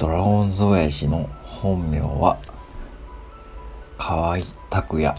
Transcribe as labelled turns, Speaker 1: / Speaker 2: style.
Speaker 1: ドラゴンズ親父の本名は河合拓也。